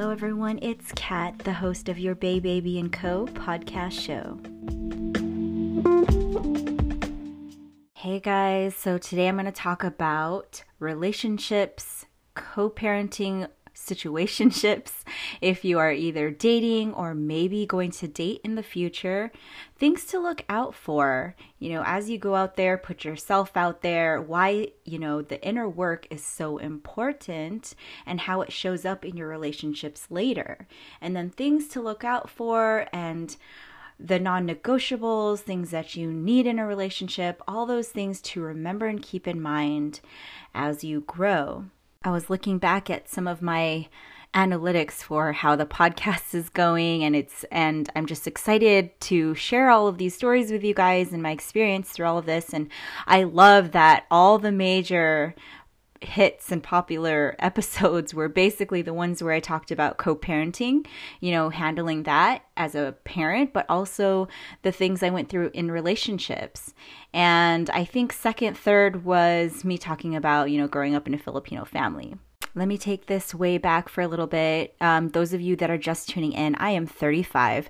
Hello, everyone. It's Kat, the host of your Bay Baby and Co. podcast show. Hey, guys. So, today I'm going to talk about relationships, co parenting situationships, if you are either dating or maybe going to date in the future, things to look out for. You know, as you go out there, put yourself out there, why, you know, the inner work is so important and how it shows up in your relationships later. And then things to look out for and the non negotiables, things that you need in a relationship, all those things to remember and keep in mind as you grow. I was looking back at some of my analytics for how the podcast is going and it's and I'm just excited to share all of these stories with you guys and my experience through all of this. And I love that all the major hits and popular episodes were basically the ones where I talked about co parenting, you know, handling that as a parent, but also the things I went through in relationships. And I think second, third was me talking about, you know, growing up in a Filipino family. Let me take this way back for a little bit. Um, those of you that are just tuning in, I am 35.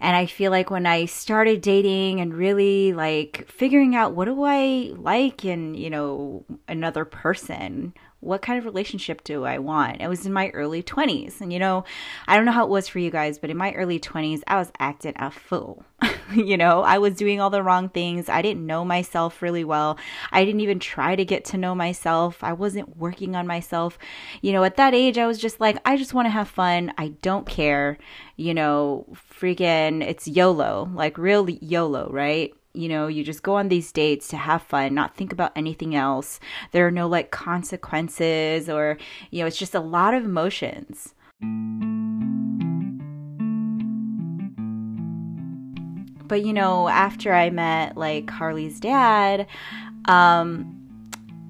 And I feel like when I started dating and really like figuring out what do I like in, you know, another person, what kind of relationship do I want? It was in my early 20s. And you know, I don't know how it was for you guys, but in my early 20s, I was acting a fool. you know, I was doing all the wrong things. I didn't know myself really well. I didn't even try to get to know myself. I wasn't working on myself. You know, at that age, I was just like, I just want to have fun. I don't care. You know, freaking, it's YOLO, like real YOLO, right? You know, you just go on these dates to have fun, not think about anything else. There are no like consequences or, you know, it's just a lot of emotions. But, you know, after I met like Harley's dad, um,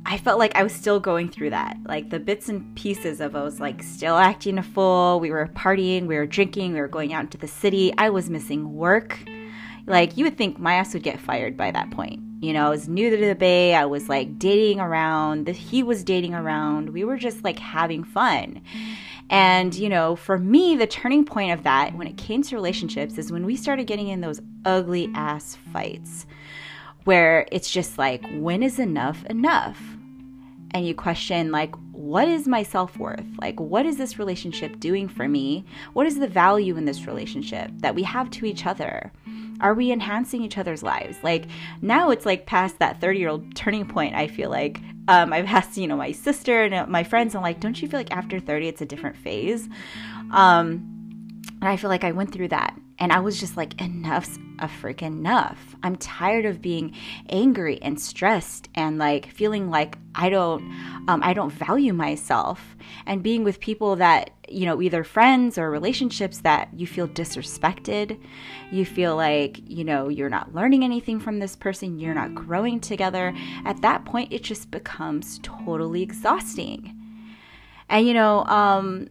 I felt like I was still going through that. Like the bits and pieces of I was like still acting a fool. We were partying, we were drinking, we were going out into the city. I was missing work like you would think my ass would get fired by that point. You know, I was new to the Bay. I was like dating around. He was dating around. We were just like having fun. And, you know, for me, the turning point of that when it came to relationships is when we started getting in those ugly ass fights where it's just like, when is enough enough? And you question, like, what is my self worth? Like, what is this relationship doing for me? What is the value in this relationship that we have to each other? Are we enhancing each other's lives? Like now it's like past that 30 year old turning point, I feel like. Um, I've asked, you know, my sister and my friends, I'm like, don't you feel like after 30 it's a different phase? Um, and I feel like I went through that. And I was just like, enough's a freaking enough. I'm tired of being angry and stressed and like feeling like I don't, um, I don't value myself and being with people that, you know, either friends or relationships that you feel disrespected. You feel like, you know, you're not learning anything from this person. You're not growing together. At that point, it just becomes totally exhausting. And, you know, um,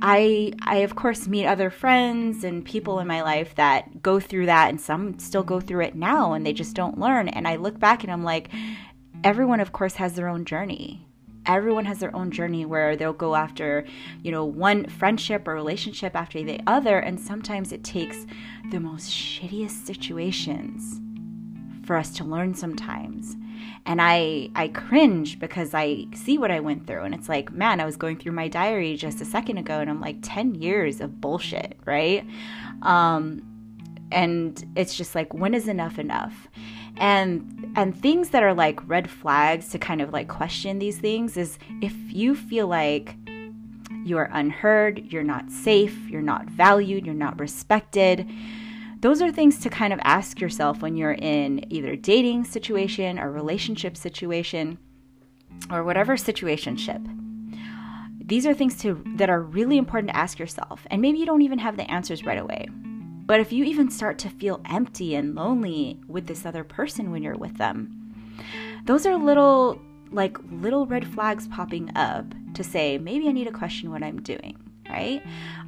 I I of course meet other friends and people in my life that go through that and some still go through it now and they just don't learn and I look back and I'm like everyone of course has their own journey. Everyone has their own journey where they'll go after, you know, one friendship or relationship after the other and sometimes it takes the most shittiest situations for us to learn sometimes and I I cringe because I see what I went through. And it's like man I was going through my diary just a second ago and I'm like 10 years of bullshit right? Um and it's just like when is enough enough? And and things that are like red flags to kind of like question these things is if you feel like you're unheard, you're not safe, you're not valued, you're not respected, those are things to kind of ask yourself when you're in either dating situation or relationship situation or whatever situationship. These are things to that are really important to ask yourself. And maybe you don't even have the answers right away. But if you even start to feel empty and lonely with this other person when you're with them, those are little like little red flags popping up to say maybe I need to question what I'm doing right?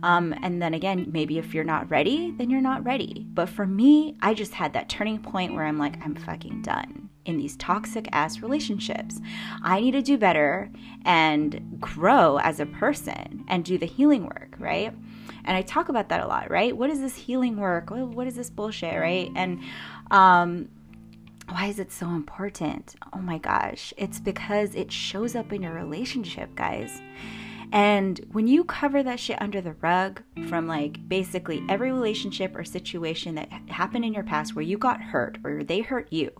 Um, and then again, maybe if you're not ready, then you're not ready. But for me, I just had that turning point where I'm like, I'm fucking done. in these toxic ass relationships. I need to do better and grow as a person and do the healing work, right? And I talk about that a lot, right? What is this healing work? What is this bullshit, right? And um, why is it so important? Oh my gosh, it's because it shows up in your relationship, guys. And when you cover that shit under the rug from like basically every relationship or situation that happened in your past where you got hurt or they hurt you,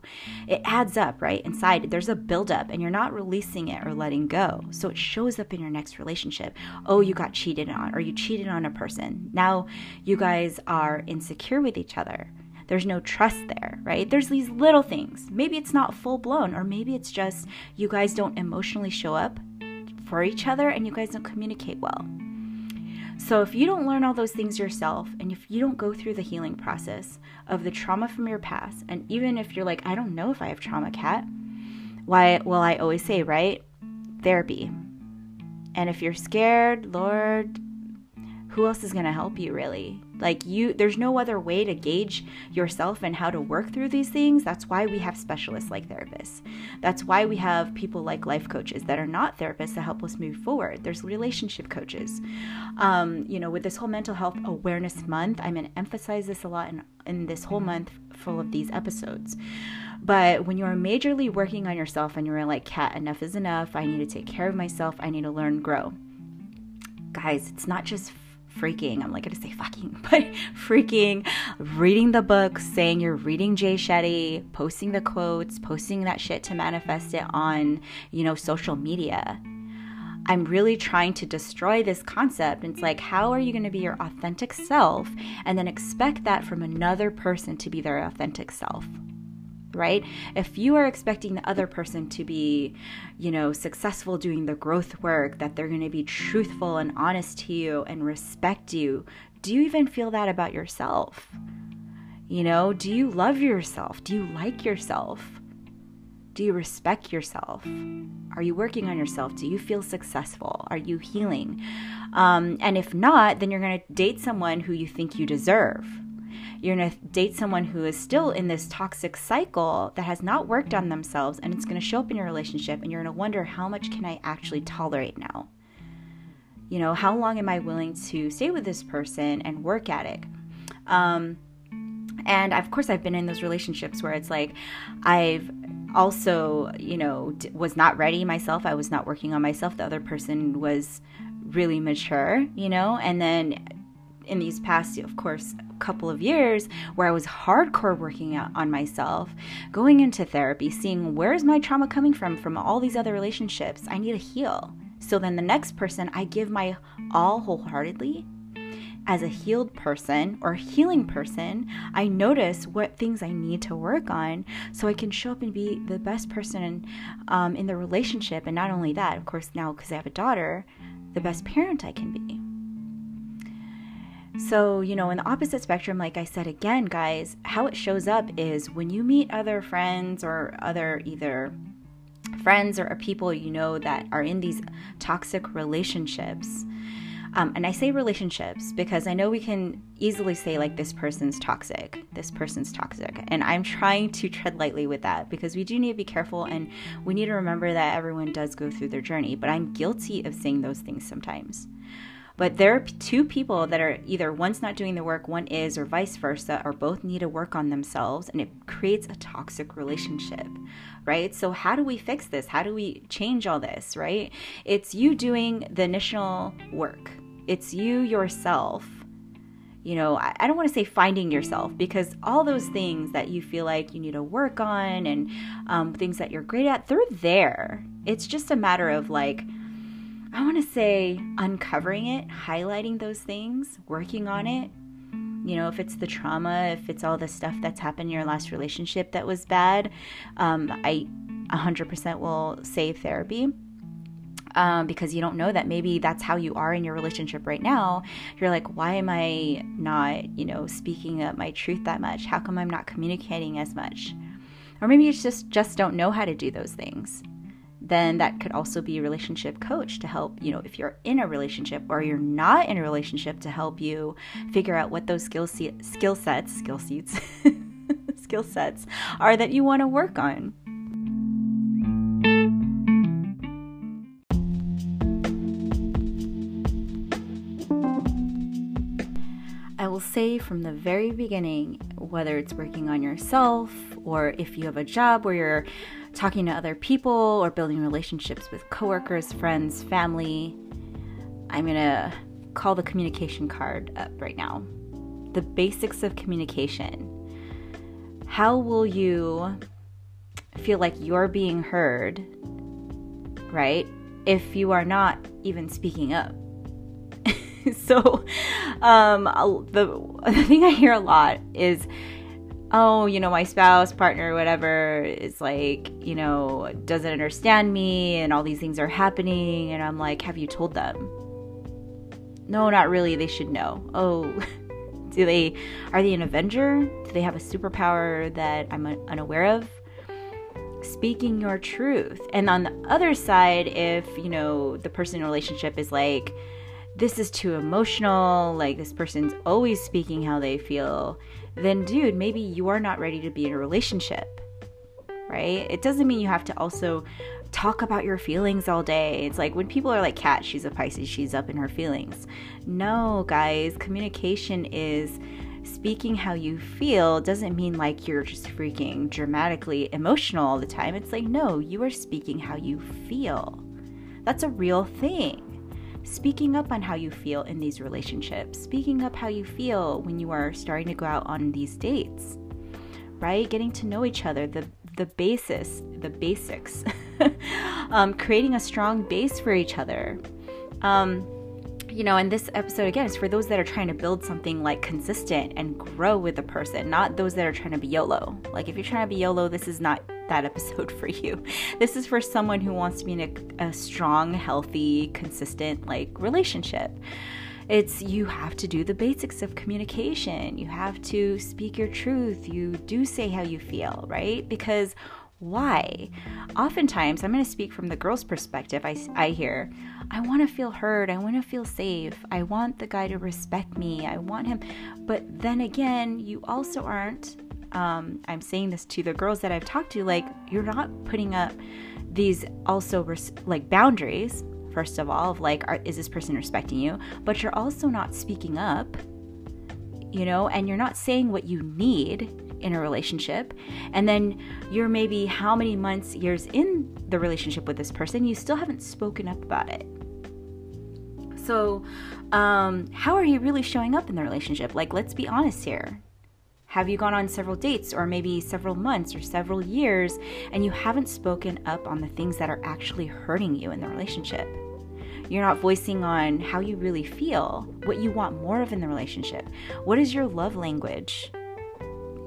it adds up, right? Inside, there's a buildup and you're not releasing it or letting go. So it shows up in your next relationship. Oh, you got cheated on or you cheated on a person. Now you guys are insecure with each other there's no trust there, right? There's these little things. Maybe it's not full blown, or maybe it's just you guys don't emotionally show up for each other and you guys don't communicate well. So, if you don't learn all those things yourself, and if you don't go through the healing process of the trauma from your past, and even if you're like, I don't know if I have trauma, Kat, why? Well, I always say, right? Therapy. And if you're scared, Lord, who else is going to help you really? Like you there's no other way to gauge yourself and how to work through these things. That's why we have specialists like therapists. That's why we have people like life coaches that are not therapists to help us move forward. There's relationship coaches. Um, you know, with this whole mental health awareness month, I'm going to emphasize this a lot in, in this whole month full of these episodes. But when you're majorly working on yourself and you're like, Kat, enough is enough. I need to take care of myself. I need to learn, grow. Guys, it's not just freaking, I'm like going to say fucking, but freaking reading the book, saying you're reading Jay Shetty, posting the quotes, posting that shit to manifest it on, you know, social media. I'm really trying to destroy this concept. It's like, how are you going to be your authentic self and then expect that from another person to be their authentic self? Right? If you are expecting the other person to be, you know, successful doing the growth work, that they're going to be truthful and honest to you and respect you, do you even feel that about yourself? You know, do you love yourself? Do you like yourself? Do you respect yourself? Are you working on yourself? Do you feel successful? Are you healing? Um, and if not, then you're going to date someone who you think you deserve you're going to date someone who is still in this toxic cycle that has not worked on themselves and it's going to show up in your relationship and you're going to wonder how much can I actually tolerate now? You know, how long am I willing to stay with this person and work at it? Um, and of course, I've been in those relationships where it's like I've also, you know, was not ready myself. I was not working on myself. The other person was really mature, you know, and then in these past, of course, couple of years where I was hardcore working on myself, going into therapy, seeing where's my trauma coming from from all these other relationships. I need to heal. So then the next person, I give my all wholeheartedly. As a healed person or healing person, I notice what things I need to work on so I can show up and be the best person um, in the relationship. And not only that, of course, now because I have a daughter, the best parent I can be. So, you know, in the opposite spectrum, like I said again, guys, how it shows up is when you meet other friends or other either friends or people you know that are in these toxic relationships. Um, and I say relationships because I know we can easily say, like, this person's toxic, this person's toxic. And I'm trying to tread lightly with that because we do need to be careful and we need to remember that everyone does go through their journey. But I'm guilty of saying those things sometimes. But there are two people that are either one's not doing the work, one is, or vice versa, or both need to work on themselves, and it creates a toxic relationship, right? So, how do we fix this? How do we change all this, right? It's you doing the initial work, it's you yourself. You know, I, don't want to say finding yourself because all those things that you feel like you need to work on and um, things that you're great at, they're there. It's just a matter of like, I want to say uncovering it, highlighting those things, working on it. You know, if it's the trauma, if it's all the stuff that's happened in your last relationship that was bad, um, I 100% will say therapy. Um, because you don't know that maybe that's how you are in your relationship right now. You're like, why am I not, you know, speaking up my truth that much? How come I'm not communicating as much? Or maybe you just just don't know how to do those things then that could also be a relationship coach to help, you know, if you're in a relationship or you're not in a relationship to help you figure out what those skill se- skill sets, skill seats, skill sets are that you want to work on. I will say from the very beginning, whether it's working on yourself or if you have a job where you're talking to other people or building relationships with coworkers, friends, family, I'm going to call the communication card up right now. The basics of communication. How will you feel like you're being heard, right? If you are not even speaking up. so, um, the, the thing I hear a lot is, oh, you know, my spouse, partner, whatever is like, you know, doesn't understand me and all these things are happening. And I'm like, have you told them? No, not really. They should know. Oh, do they, are they an Avenger? Do they have a superpower that I'm unaware of? Speaking your truth. And on the other side, if, you know, the person in relationship is like, this is too emotional, like this person's always speaking how they feel, then dude, maybe you are not ready to be in a relationship. Right? It doesn't mean you have to also talk about your feelings all day. It's like when people are like, Kat, she's a Pisces, she's up in her feelings. No, guys, communication is speaking how you feel doesn't mean like you're just freaking dramatically emotional all the time. It's like, no, you are speaking how you feel. That's a real thing speaking up on how you feel in these relationships, speaking up how you feel when you are starting to go out on these dates, right? Getting to know each other, the the basis, the basics, um, creating a strong base for each other. Um, you know, and this episode again is for those that are trying to build something like consistent and grow with the person, not those that are trying to be YOLO. Like, if you're trying to be YOLO, this is not that episode for you. This is for someone who wants to be in a, a strong, healthy, consistent like relationship. It's you have to do the basics of communication. You have to speak your truth. You do say how you feel, right? Because why? Oftentimes, I'm going to speak from the girl's perspective. I, I hear, I want to feel heard. I want to feel safe. I want the guy to respect me. I want him. But then again, you also aren't um, I'm saying this to the girls that I've talked to, like, you're not putting up these also res- like boundaries, first of all, of like, are, is this person respecting you? But you're also not speaking up, you know, and you're not saying what you need in a relationship. And then you're maybe how many months, years in the relationship with this person, you still haven't spoken up about it. So, um, how are you really showing up in the relationship? Like, let's be honest here. Have you gone on several dates or maybe several months or several years and you haven't spoken up on the things that are actually hurting you in the relationship? You're not voicing on how you really feel, what you want more of in the relationship. What is your love language?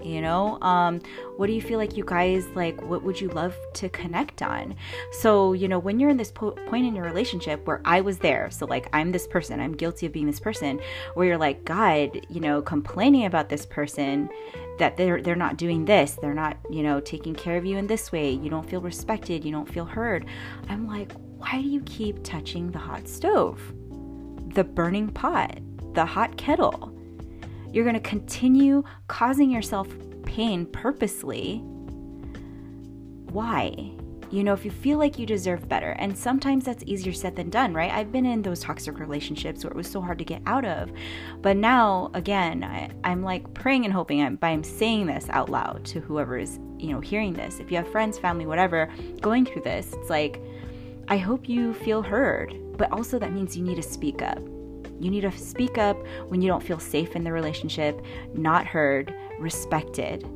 You know? Um what do you feel like you guys like what would you love to connect on? So you know when you're in this po- point in your relationship where i was there so like i'm this person i'm guilty of being this person where you're like god you know complaining about this person that they're they're not doing this they're not you know taking care of you in this way you don't feel respected you don't feel heard i'm like why do you keep touching the hot stove the burning pot the hot kettle you're going to continue causing yourself pain purposely. Why? You know, if you feel like you deserve better, and sometimes that's easier said than done, right? I've been in those toxic relationships where it was so hard to get out of. But now, again, I, am like praying and hoping I'm, by I'm saying this out loud to whoever is, you know, hearing this. If you have friends, family, whatever, going through this, it's like, I hope you feel heard, but also that means you need to speak up. You need to speak up when you don't feel safe in the relationship, not heard, respected.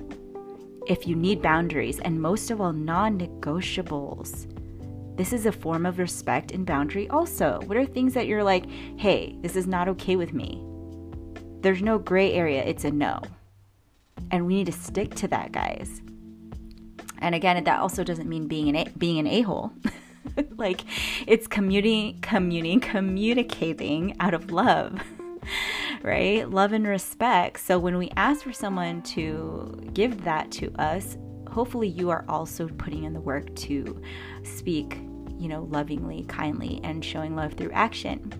If you need boundaries, and most of all, non negotiables. This is a form of respect and boundary, also. What are things that you're like, hey, this is not okay with me? There's no gray area, it's a no. And we need to stick to that, guys. And again, that also doesn't mean being an a- being an a-hole. like it's commuting, communing, communicating out of love. right? Love and respect. So when we ask for someone to give that to us, hopefully you are also putting in the work to speak, you know, lovingly, kindly, and showing love through action.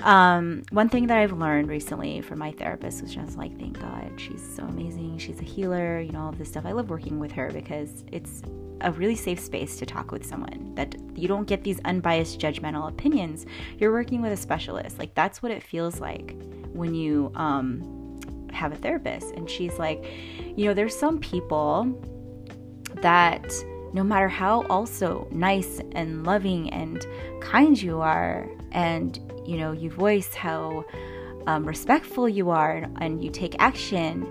Um, one thing that I've learned recently from my therapist was just like, thank God, she's so amazing. She's a healer, you know, all of this stuff. I love working with her because it's a really safe space to talk with someone that you don't get these unbiased judgmental opinions you're working with a specialist like that's what it feels like when you um, have a therapist. And she's like, you know, there's some people that no matter how also nice and loving and kind you are, and you know, you voice how um, respectful you are and you take action,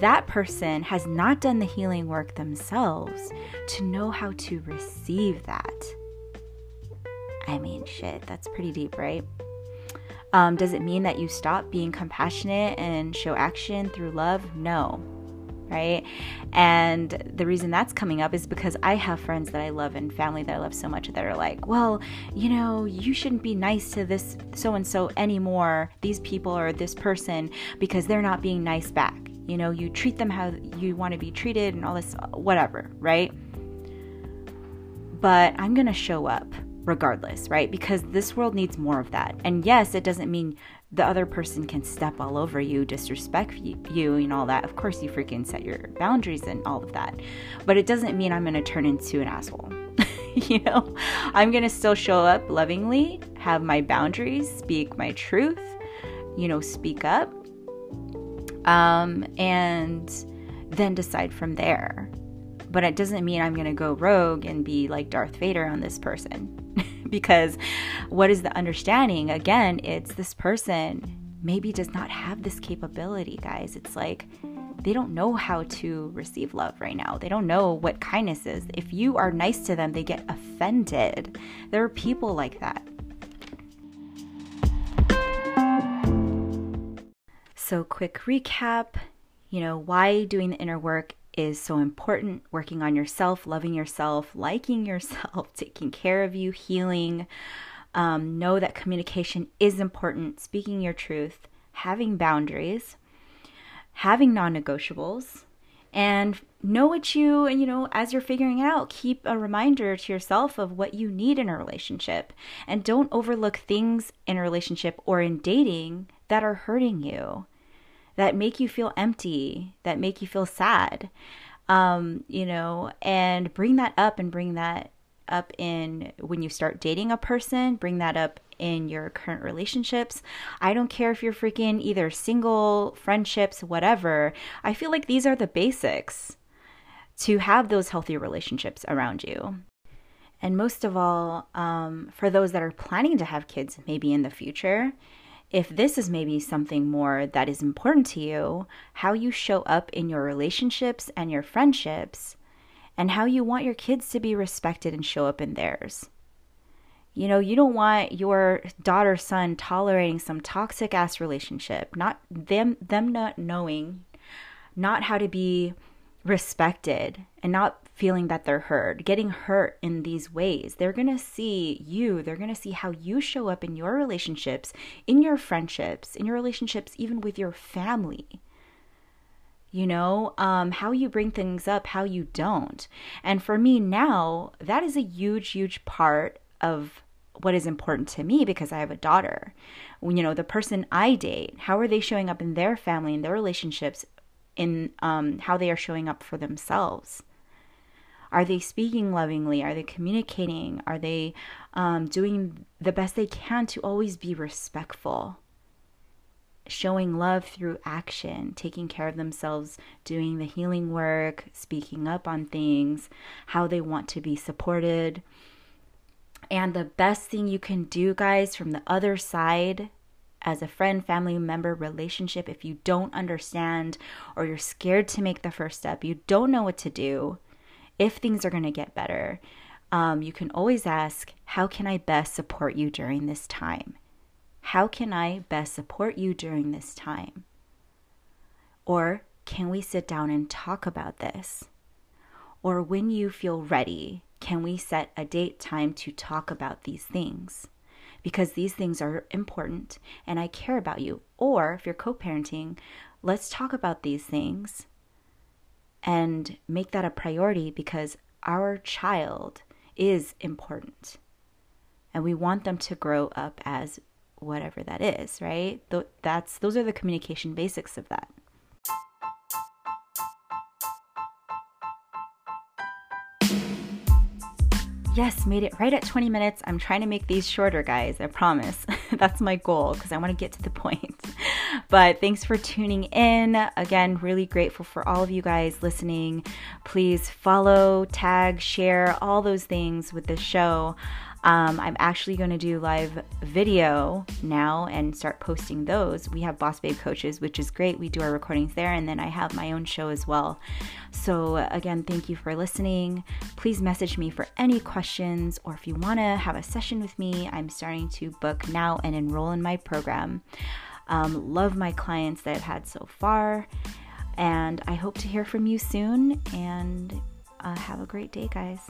that person has not done the healing work themselves to know how to receive that. I mean, shit, that's pretty deep, right? Um, does it mean that you stop being compassionate and show action through love? No right? And the reason that's coming up is because I have friends that I love and family that I love so much that are like, well, you know, you shouldn't be nice to this so and so anymore, these people or this person, because they're not being nice back. You know, you treat them how you want to be treated and all this, whatever, right? But I'm going to show up regardless, right? Because this world needs more of that. And yes, it doesn't mean the other person can step all over you, disrespect you, and all that. Of course, you freaking set your boundaries and all of that. But it doesn't mean I'm going to turn into an asshole. you know, I'm going to still show up lovingly, have my boundaries, speak my truth, you know, speak up, um, and then decide from there. But it doesn't mean I'm going to go rogue and be like Darth Vader on this person because what is the understanding? Again, it's this person maybe does not have this capability, guys. It's like they don't know how to receive love right now. They don't know what kindness is. If you are nice to them, they get offended. There are people like that. So, quick recap you know, why doing the inner work is so important working on yourself, loving yourself, liking yourself, taking care of you, healing. Um, know that communication is important, speaking your truth, having boundaries, having non negotiables, and know what you, and you know, as you're figuring it out, keep a reminder to yourself of what you need in a relationship. And don't overlook things in a relationship or in dating that are hurting you that make you feel empty, that make you feel sad, um, you know, and bring that up and bring that up in when you start dating a person, bring that up in your current relationships. I don't care if you're freaking either single, friendships, whatever. I feel like these are the basics to have those healthy relationships around you. And most of all, um, for those that are planning to have kids maybe in the future, if this is maybe something more that is important to you, how you show up in your relationships and your friendships, and how you want your kids to be respected and show up in theirs. You know, you don't want your daughter son tolerating some toxic ass relationship, not them them not knowing not how to be respected and not feeling that they're heard, getting hurt in these ways. They're going to see you, they're going to see how you show up in your relationships, in your friendships, in your relationships, even with your family. You know, um, how you bring things up, how you don't. And for me now, that is a huge, huge part of what is important to me because I have a daughter. You know, the person I date, how are they showing up in their family, in their relationships, in um, how they are showing up for themselves? Are they speaking lovingly? Are they communicating? Are they um, doing the best they can to always be respectful? Showing love through action, taking care of themselves, doing the healing work, speaking up on things, how they want to be supported. And the best thing you can do, guys, from the other side as a friend, family member relationship, if you don't understand or you're scared to make the first step, you don't know what to do, if things are going to get better, um, you can always ask, How can I best support you during this time? How can I best support you during this time? Or can we sit down and talk about this? Or when you feel ready, can we set a date time to talk about these things? Because these things are important and I care about you. Or if you're co parenting, let's talk about these things and make that a priority because our child is important and we want them to grow up as whatever that is right that's those are the communication basics of that yes, made it right at 20 minutes. I'm trying to make these shorter, guys. I promise. That's my goal because I want to get to the point. But thanks for tuning in. Again, really grateful for all of you guys listening. Please follow, tag, share, all those things with the show. Um, I'm actually going to do live video now and start posting those. We have Boss Babe Coaches, which is great. We do our recordings there, and then I have my own show as well. So, again, thank you for listening. Please message me for any questions, or if you want to have a session with me, I'm starting to book now and enroll in my program. Um, love my clients that I've had so far, and I hope to hear from you soon. And uh, have a great day, guys.